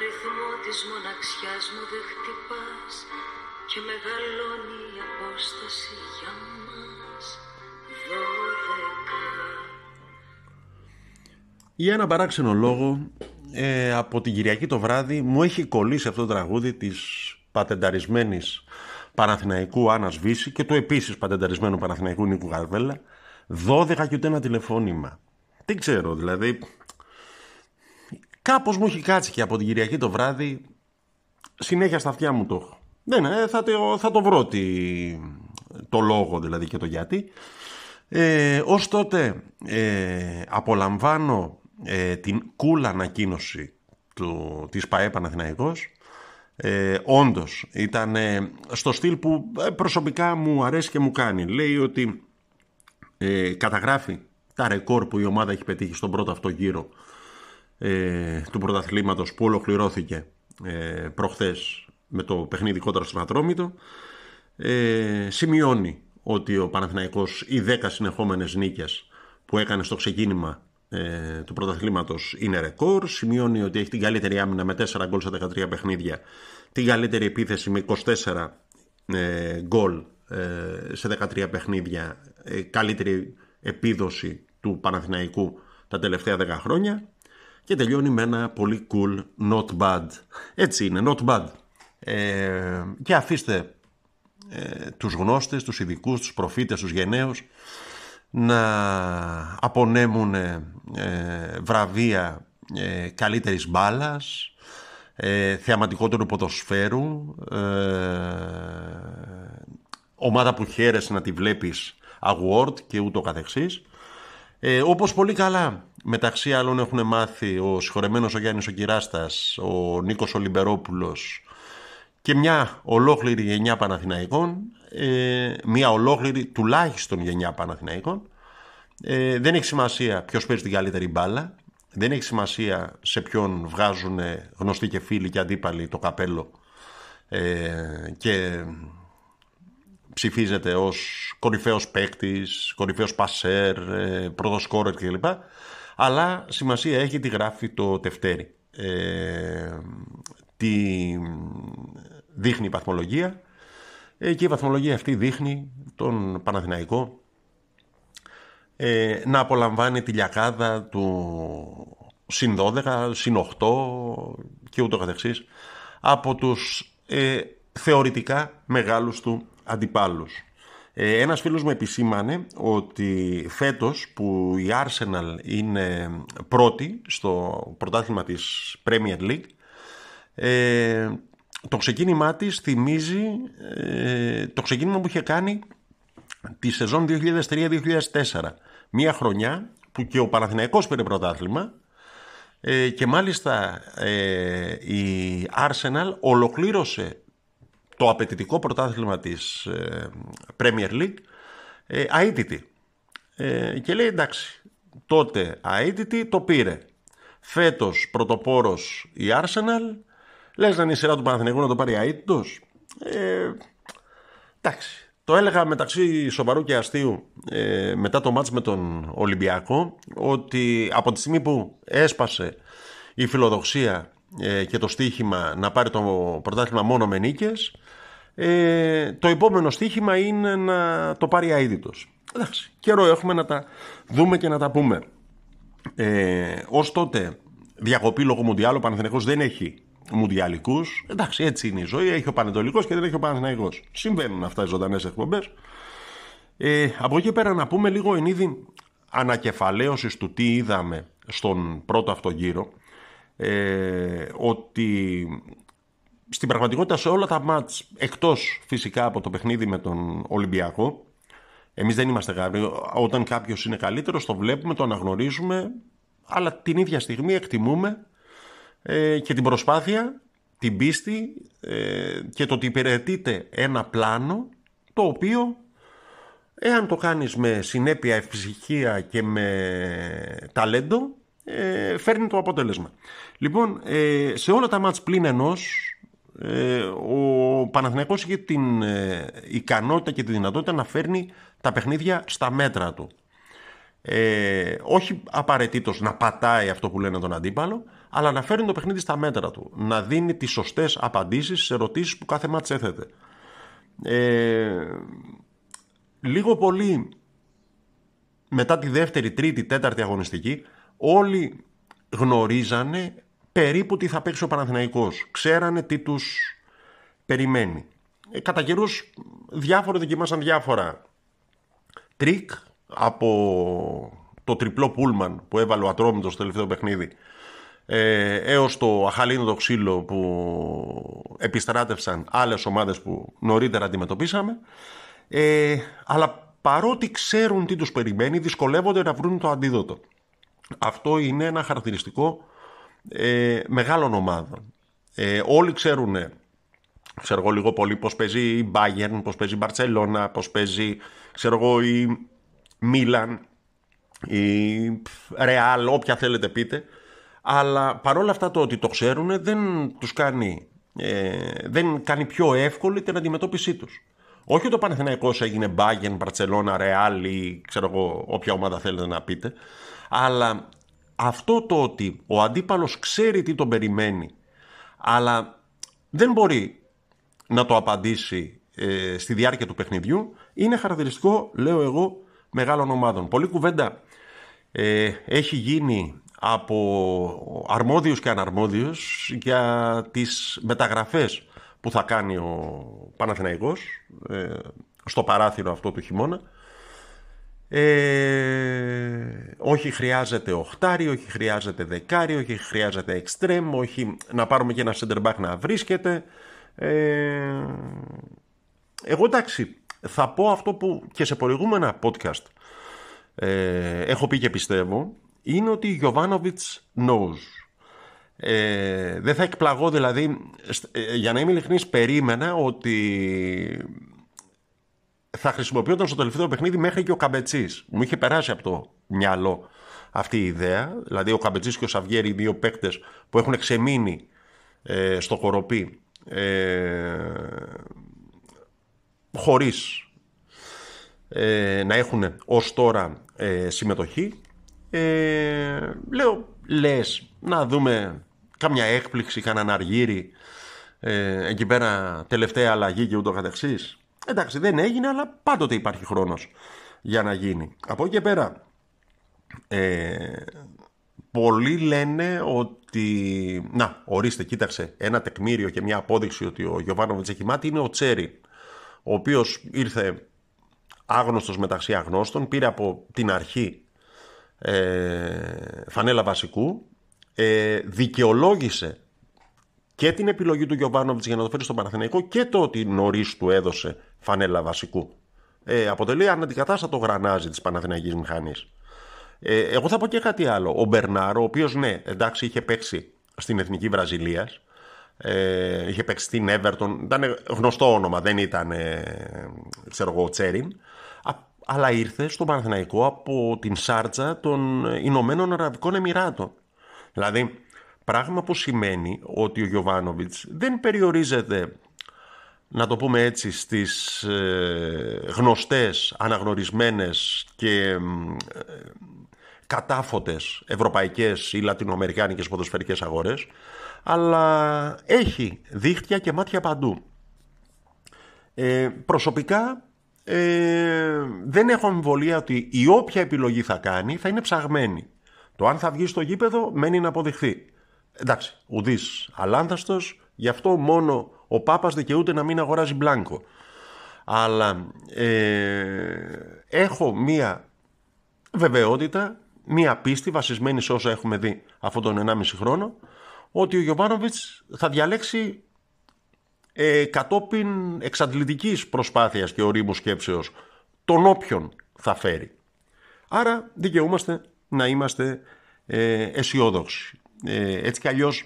αριθμό της μοναξιάς μου δεν χτυπάς και μεγαλώνει η απόσταση για μας δώδεκα. Για ένα παράξενο λόγο, ε, από την Κυριακή το βράδυ μου έχει κολλήσει αυτό το τραγούδι της πατενταρισμένης Παναθηναϊκού Άννας Βύση και του επίσης πατενταρισμένου Παναθηναϊκού Νίκου Γαρβέλα 12 και ούτε ένα τηλεφώνημα. Δεν ξέρω, δηλαδή κάπως μου έχει κάτσει και από την Κυριακή το βράδυ συνέχεια στα αυτιά μου το έχω. Δεν, ε, θα, το, θα το βρω το λόγο δηλαδή και το γιατί. Ε, ως τότε ε, απολαμβάνω ε, την κούλα ανακοίνωση του, της ΠαΕ Παναθηναϊκός ε, όντως ήταν στο στυλ που ε, προσωπικά μου αρέσει και μου κάνει λέει ότι ε, καταγράφει τα ρεκόρ που η ομάδα έχει πετύχει στον πρώτο αυτό γύρο ε, του πρωταθλήματος που ολοκληρώθηκε ε, προχθές με το παιχνίδι κόντρα στον Ατρόμητο ε, σημειώνει ότι ο Παναθηναϊκός οι 10 συνεχόμενες νίκες που έκανε στο ξεκίνημα ε, του πρωταθλήματος είναι ρεκόρ. Σημειώνει ότι έχει την καλύτερη άμυνα με 4 γκολ σε 13 παιχνίδια, την καλύτερη επίθεση με 24 ε, γκολ ε, σε 13 παιχνίδια, ε, καλύτερη επίδοση του Παναθηναϊκού τα τελευταία 10 χρόνια και τελειώνει με ένα πολύ cool not bad. Έτσι είναι, not bad. Ε, και αφήστε ε, τους γνώστες, τους ειδικούς, τους προφήτες, τους γενναίους να απονέμουν ε, βραβεία ε, καλύτερης μπάλας, ε, θεαματικότερου ποδοσφαίρου, ε, ομάδα που χαίρεσαι να τη βλέπεις award και ούτω καθεξής. Ε, όπως πολύ καλά μεταξύ άλλων έχουν μάθει ο συγχωρεμένος ο Γιάννης ο Κυράστας, ο Νίκος Ολυμπερόπουλος και μια ολόκληρη γενιά Παναθηναϊκών ε, μια ολόκληρη τουλάχιστον γενιά Παναθηναϊκών. Ε, δεν έχει σημασία ποιος παίζει την καλύτερη μπάλα. Δεν έχει σημασία σε ποιον βγάζουν γνωστοί και φίλοι και αντίπαλοι το καπέλο ε, και ψηφίζεται ως κορυφαίος παίκτης, κορυφαίος πασέρ, ε, πρώτος σκόρερ κλπ. Αλλά σημασία έχει τι γράφει το τευτέρι. Ε, τι δείχνει η βαθμολογία ε, και η βαθμολογία αυτή δείχνει τον Παναθηναϊκό ε, να απολαμβάνει τη λιακάδα του συν 12, συν 8 και ούτω καθεξής από τους ε, θεωρητικά μεγάλους του αντιπάλους. Ε, ένας φίλος μου επισήμανε ότι φέτος που η Arsenal είναι πρώτη στο πρωτάθλημα της Premier League ε, το ξεκίνημά της θυμίζει ε, το ξεκίνημα που είχε κάνει τη σεζόν 2003-2004. Μία χρονιά που και ο Παναθηναϊκός πήρε πρωτάθλημα ε, και μάλιστα ε, η Arsenal ολοκλήρωσε το απαιτητικό πρωτάθλημα της ε, Premier League ε, αίτητη. και λέει εντάξει, τότε αίτητη το πήρε. Φέτος πρωτοπόρος η Arsenal Λες να είναι η σειρά του Παναθηναϊκού να το πάρει αίτητος. Ε, εντάξει. Το έλεγα μεταξύ σοβαρού και αστείου ε, μετά το μάτς με τον Ολυμπιακό ότι από τη στιγμή που έσπασε η φιλοδοξία ε, και το στίχημα να πάρει το πρωτάθλημα μόνο με νίκες ε, το επόμενο στίχημα είναι να το πάρει αίτητος. Εντάξει, καιρό έχουμε να τα δούμε και να τα πούμε. Ε, ως τότε διακοπή λόγω Μουντιάλου ο Παναθηναϊκός δεν έχει μουντιαλικούς. Εντάξει, έτσι είναι η ζωή. Έχει ο Πανετολικός και δεν έχει ο Παναθυναϊκό. Συμβαίνουν αυτά οι ζωντανές εκπομπές. Ε, από εκεί πέρα να πούμε λίγο εν είδη ανακεφαλαίωσης του τι είδαμε στον πρώτο αυτό γύρο. Ε, ότι στην πραγματικότητα σε όλα τα μάτς εκτός φυσικά από το παιχνίδι με τον Ολυμπιακό εμείς δεν είμαστε γάβροι όταν κάποιος είναι καλύτερος το βλέπουμε, το αναγνωρίζουμε αλλά την ίδια στιγμή εκτιμούμε ε, και την προσπάθεια, την πίστη ε, και το ότι υπηρετείται ένα πλάνο το οποίο εάν το κάνεις με συνέπεια, ευψυχία και με ταλέντο ε, φέρνει το αποτέλεσμα. Λοιπόν, σε όλα τα μάτς πλην ενός ο Παναθηναϊκός είχε την ικανότητα και τη δυνατότητα να φέρνει τα παιχνίδια στα μέτρα του. ε, όχι απαραίτητος να πατάει αυτό που λένε τον αντίπαλο, αλλά να φέρνει το παιχνίδι στα μέτρα του. Να δίνει τις σωστές απαντήσεις σε ερωτήσεις που κάθε μάτς έθετε. Ε, λίγο πολύ μετά τη δεύτερη, τρίτη, τέταρτη αγωνιστική όλοι γνωρίζανε περίπου τι θα παίξει ο Παναθηναϊκός. Ξέρανε τι τους περιμένει. Ε, κατά καιρούς διάφοροι δοκιμάσαν διάφορα τρικ από το τριπλό πούλμαν που έβαλε ο Ατρόμητος στο τελευταίο παιχνίδι ε, έως το αχαλίνωτο ξύλο που επιστράτευσαν άλλες ομάδες που νωρίτερα αντιμετωπίσαμε ε, αλλά παρότι ξέρουν τι τους περιμένει δυσκολεύονται να βρουν το αντίδοτο. Αυτό είναι ένα χαρακτηριστικό ε, μεγάλων ομάδων. Ε, όλοι ξέρουν, ξέρω εγώ λίγο πολύ πώς παίζει η Bayern, πώς παίζει η Barcelona, πώς παίζει ξέρω εγώ η Μίλαν, η Ρεάλ, όποια θέλετε πείτε. Αλλά παρόλα αυτά το ότι το ξέρουν δεν τους κάνει, ε, δεν κάνει πιο εύκολη την αντιμετώπιση τους. Όχι ότι ο Παναθηναϊκός έγινε Bayern, Barcelona, Real ή ξέρω εγώ όποια ομάδα θέλετε να πείτε. Αλλά αυτό το ότι ο αντίπαλος ξέρει τι τον περιμένει αλλά δεν μπορεί να το απαντήσει ε, στη διάρκεια του παιχνιδιού είναι χαρακτηριστικό, λέω εγώ, μεγάλων ομάδων. Πολύ κουβέντα ε, έχει γίνει από αρμόδιους και αναρμόδιους για τις μεταγραφές που θα κάνει ο Παναθηναϊκός ε, στο παράθυρο αυτό του χειμώνα. Ε, όχι χρειάζεται οχτάρι, όχι χρειάζεται δεκάρι, όχι χρειάζεται εξτρέμ, όχι να πάρουμε και ένα center back να βρίσκεται. Ε, εγώ εντάξει, θα πω αυτό που και σε προηγούμενα podcast ε, έχω πει και πιστεύω, είναι ότι Γιωβάνοβιτς knows. Ε, δεν θα εκπλαγώ δηλαδή, ε, για να είμαι ειλικρινής, περίμενα ότι θα χρησιμοποιούνταν στο τελευταίο παιχνίδι μέχρι και ο Καμπετσής. Μου είχε περάσει από το μυαλό αυτή η ιδέα, δηλαδή ο Καμπετσής και ο Σαβιέρη, οι δύο παίκτες που έχουν ξεμείνει ε, στο κοροπή ε, χωρίς ε, να έχουν ως τώρα ε, συμμετοχή. Ε, λέω, λες, να δούμε κάμια έκπληξη, κανέναν αργύρι, ε, εκεί πέρα τελευταία αλλαγή και ούτω καθεξής. Εντάξει, δεν έγινε, αλλά πάντοτε υπάρχει χρόνος για να γίνει. Από εκεί και πέρα, ε, πολλοί λένε ότι... Να, ορίστε, κοίταξε, ένα τεκμήριο και μια απόδειξη ότι ο Γιωβάνοβιτς έχει μάτι είναι ο Τσέρι, ο οποίος ήρθε άγνωστος μεταξύ αγνώστων, πήρε από την αρχή ε, φανέλα βασικού, ε, δικαιολόγησε και την επιλογή του Γιωβάνοβιτς για να το φέρει στον Παναθηναϊκό και το ότι νωρίς του έδωσε φανέλα βασικού. Ε, αποτελεί αναντικατάστατο γρανάζι της Παναθηναϊκής Μηχανής. Ε, εγώ θα πω και κάτι άλλο. Ο Μπερνάρο, ο οποίος ναι, εντάξει είχε παίξει στην Εθνική Βραζιλίας, ε, είχε παίξει στην Everton, ήταν γνωστό όνομα, δεν ήταν ε, ξέρω εγώ, Τσέριν, αλλά ήρθε στον Παναθηναϊκό από την Σάρτζα των Ηνωμένων Αραβικών Εμμυράτων. Δηλαδή, πράγμα που σημαίνει ότι ο Γιωβάνοβιτς δεν περιορίζεται να το πούμε έτσι, στις ε, γνωστές, αναγνωρισμένες και ε, κατάφωτες ευρωπαϊκές ή λατινοαμερικάνικες ποδοσφαιρικές αγορές, αλλά έχει δίχτυα και μάτια παντού. Ε, προσωπικά ε, δεν έχω αμφιβολία ότι η όποια επιλογή θα κάνει θα είναι ψαγμένη. Το αν θα βγει στο γήπεδο μένει να αποδειχθεί. Εντάξει, ουδής αλάνθαστος, γι' αυτό μόνο ο Πάπας δικαιούται να μην αγοράζει μπλάνκο. Αλλά ε, έχω μία βεβαιότητα, μία πίστη βασισμένη σε όσα έχουμε δει αυτόν τον 1,5 χρόνο, ότι ο Γιωβάνοβιτς θα διαλέξει ε, κατόπιν εξαντλητικής προσπάθειας και ορίμου σκέψεως τον όποιον θα φέρει. Άρα δικαιούμαστε να είμαστε ε, αισιόδοξοι. Ε, έτσι κι αλλιώς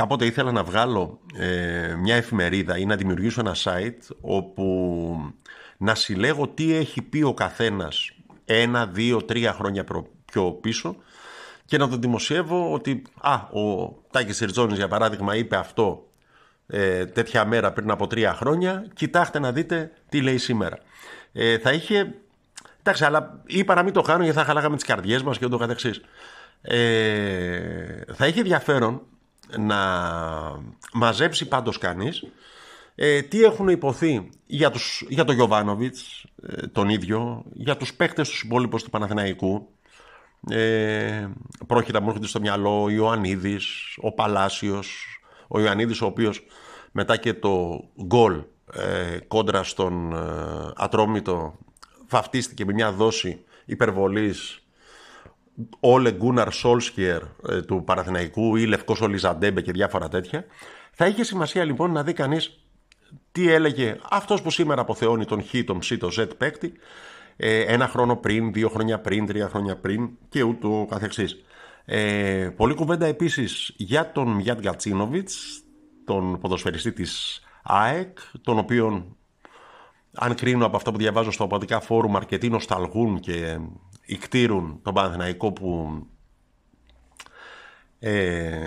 κάποτε ήθελα να βγάλω ε, μια εφημερίδα ή να δημιουργήσω ένα site όπου να συλλέγω τι έχει πει ο καθένας ένα, δύο, τρία χρόνια πιο πίσω και να το δημοσιεύω ότι α, ο Τάκης Σιρτζόνης για παράδειγμα είπε αυτό ε, τέτοια μέρα πριν από τρία χρόνια, κοιτάξτε να δείτε τι λέει σήμερα. Ε, θα είχε Εντάξει, αλλά είπα να μην το κάνω γιατί θα χαλάγαμε τις καρδιές μας και ούτω καθεξής. Ε, θα έχει ενδιαφέρον να μαζέψει πάντως κανείς ε, τι έχουν υποθεί για, τους, για τον Γιωβάνοβιτς, ε, τον ίδιο, για τους παίκτες του υπόλοιπους του Παναθηναϊκού. Ε, πρόκειται μου έρχεται στο μυαλό ο Ιωαννίδης, ο Παλάσιος, ο Ιωαννίδης ο οποίος μετά και το γκολ ε, κόντρα στον ε, Ατρόμητο βαφτίστηκε με μια δόση υπερβολής Όλε Γκούναρ Σόλσκιερ του Παναθηναϊκού ή Λευκός Ολισαντέμπε και διάφορα τέτοια. Θα είχε σημασία λοιπόν να δει κανείς τι έλεγε αυτός που σήμερα αποθεώνει τον Χ, τον Ψ, τον Ζ παίκτη ε, ένα χρόνο πριν, δύο χρόνια πριν, τρία χρόνια πριν και ούτω καθεξής. Ε, πολλή κουβέντα επίσης για τον Μιάτ Γκατσίνοβιτς, τον ποδοσφαιριστή της ΑΕΚ, τον οποίον αν κρίνω από αυτά που διαβάζω στο οπαδικά φόρουμ αρκετοί νοσταλγούν και ικτήρουν τον Παναθηναϊκό που ε,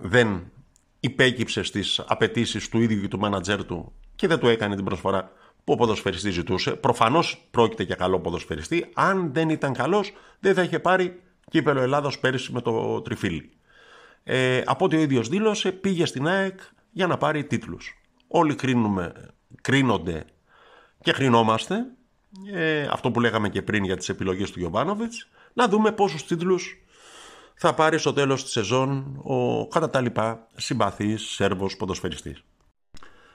δεν υπέκυψε στις απαιτήσεις του ίδιου και του μάνατζέρ του και δεν του έκανε την προσφορά που ο ποδοσφαιριστής ζητούσε. Προφανώς πρόκειται για καλό ποδοσφαιριστή. Αν δεν ήταν καλός, δεν θα είχε πάρει κύπελο Ελλάδος πέρυσι με το τριφύλι. Ε, από ό,τι ο ίδιος δήλωσε, πήγε στην ΑΕΚ για να πάρει τίτλους. Όλοι κρίνουμε, κρίνονται και κρινόμαστε. Ε, αυτό που λέγαμε και πριν για τις επιλογές του Γιωβάνοβιτς να δούμε πόσους τίτλους θα πάρει στο τέλος της σεζόν ο κατά τα λοιπά συμπαθής Σέρβος ποδοσφαιριστής.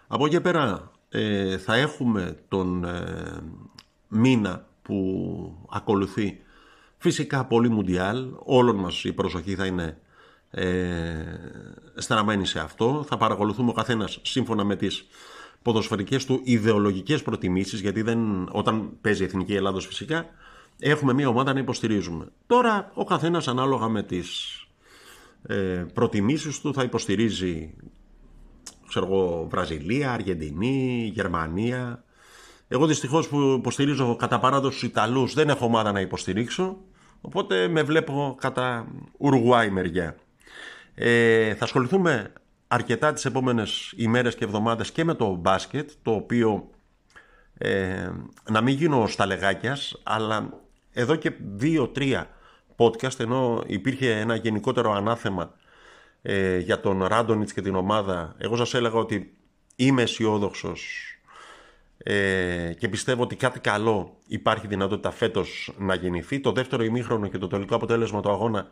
Από εκεί πέρα ε, θα έχουμε τον ε, μήνα που ακολουθεί φυσικά πολύ μουντιάλ. Όλων μας η προσοχή θα είναι ε, στραμμένη σε αυτό. Θα παρακολουθούμε ο καθένας σύμφωνα με τις ποδοσφαιρικές του ιδεολογικές προτιμήσεις γιατί δεν, όταν παίζει η Εθνική Ελλάδος φυσικά έχουμε μια ομάδα να υποστηρίζουμε. Τώρα ο καθένας ανάλογα με τις ε, προτιμήσεις του θα υποστηρίζει ξέρω εγώ, Βραζιλία, Αργεντινή, Γερμανία. Εγώ δυστυχώς που υποστηρίζω κατά παράδοση τους Ιταλούς δεν έχω ομάδα να υποστηρίξω, οπότε με βλέπω κατά Ουρουγουάη μεριά. Ε, θα ασχοληθούμε αρκετά τις επόμενες ημέρες και εβδομάδες και με το μπάσκετ, το οποίο ε, να μην γίνω στα λεγάκιας, αλλά εδώ και δύο-τρία podcast, ενώ υπήρχε ένα γενικότερο ανάθεμα ε, για τον Ράντονιτς και την ομάδα, εγώ σας έλεγα ότι είμαι αισιόδοξος ε, και πιστεύω ότι κάτι καλό υπάρχει δυνατότητα φέτος να γεννηθεί. Το δεύτερο ημίχρονο και το τελικό αποτέλεσμα του αγώνα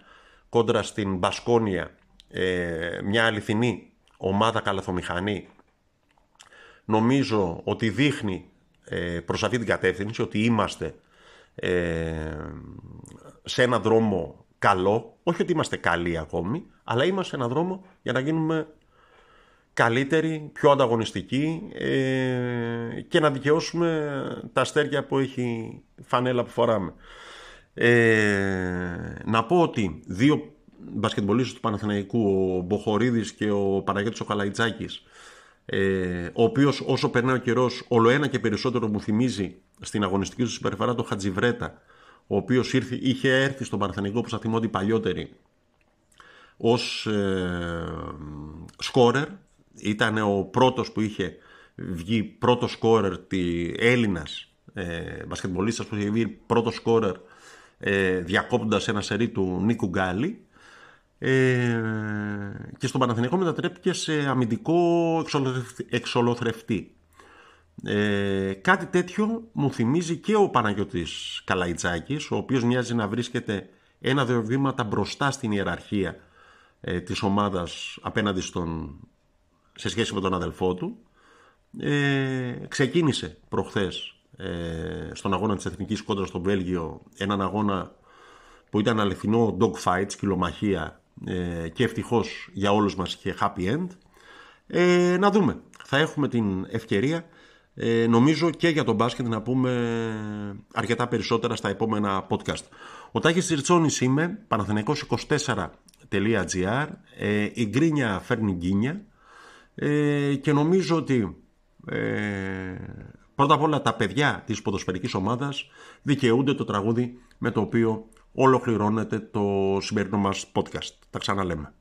κόντρα στην Μπασκόνια, ε, μια αληθινή ομάδα καλαθομηχανή, νομίζω ότι δείχνει ε, προς αυτή την κατεύθυνση ότι είμαστε ε, σε ένα δρόμο καλό, όχι ότι είμαστε καλοί ακόμη, αλλά είμαστε σε έναν δρόμο για να γίνουμε καλύτεροι, πιο ανταγωνιστικοί ε, και να δικαιώσουμε τα αστέρια που έχει φανέλα που φοράμε. Ε, να πω ότι δύο μπασκετμπολίστες του Παναθηναϊκού, ο Μποχορίδης και ο Παναγιώτης ο Καλαϊτζάκης, ε, ο οποίος όσο περνάει ο καιρός όλο ένα και περισσότερο μου θυμίζει στην αγωνιστική του συμπεριφορά το Χατζιβρέτα, ο οποίος είχε έρθει στον Παναθηναϊκό που θα θυμόνται οι παλιότεροι ως ε, σκόρερ. Ήταν ο πρώτος που είχε βγει πρώτος σκόρερ τη Έλληνας ε, μπασκετμπολίστας που είχε βγει πρώτος σκόρερ ε, διακόπτοντας ένα σερί του Νίκου Γκάλη ε, και στον Παναθηναϊκό μετατρέπηκε σε αμυντικό εξολοθρευτή. Ε, κάτι τέτοιο μου θυμίζει και ο Παναγιώτης Καλαϊτζάκης, ο οποίος μοιάζει να βρίσκεται ένα-δύο βήματα μπροστά στην ιεραρχία ε, της ομάδας απέναντι στον, σε σχέση με τον αδελφό του. Ε, ξεκίνησε προχθές ε, στον αγώνα της Εθνικής Κόντρας στο Βέλγιο, έναν αγώνα που ήταν αληθινό dogfight, σκυλομαχία ε, και ευτυχώς για όλους μας είχε happy end. Ε, να δούμε. Θα έχουμε την ευκαιρία ε, νομίζω και για τον μπάσκετ να πούμε αρκετά περισσότερα στα επόμενα podcast. Ο Τάκης Τσιρτσόνης είμαι, παναθηναϊκός24.gr ε, η γκρίνια φέρνει γκίνια ε, και νομίζω ότι ε, πρώτα απ' όλα τα παιδιά της ποδοσφαιρικής ομάδας δικαιούνται το τραγούδι με το οποίο ολοκληρώνεται το σημερινό μας podcast. Τα ξαναλέμε.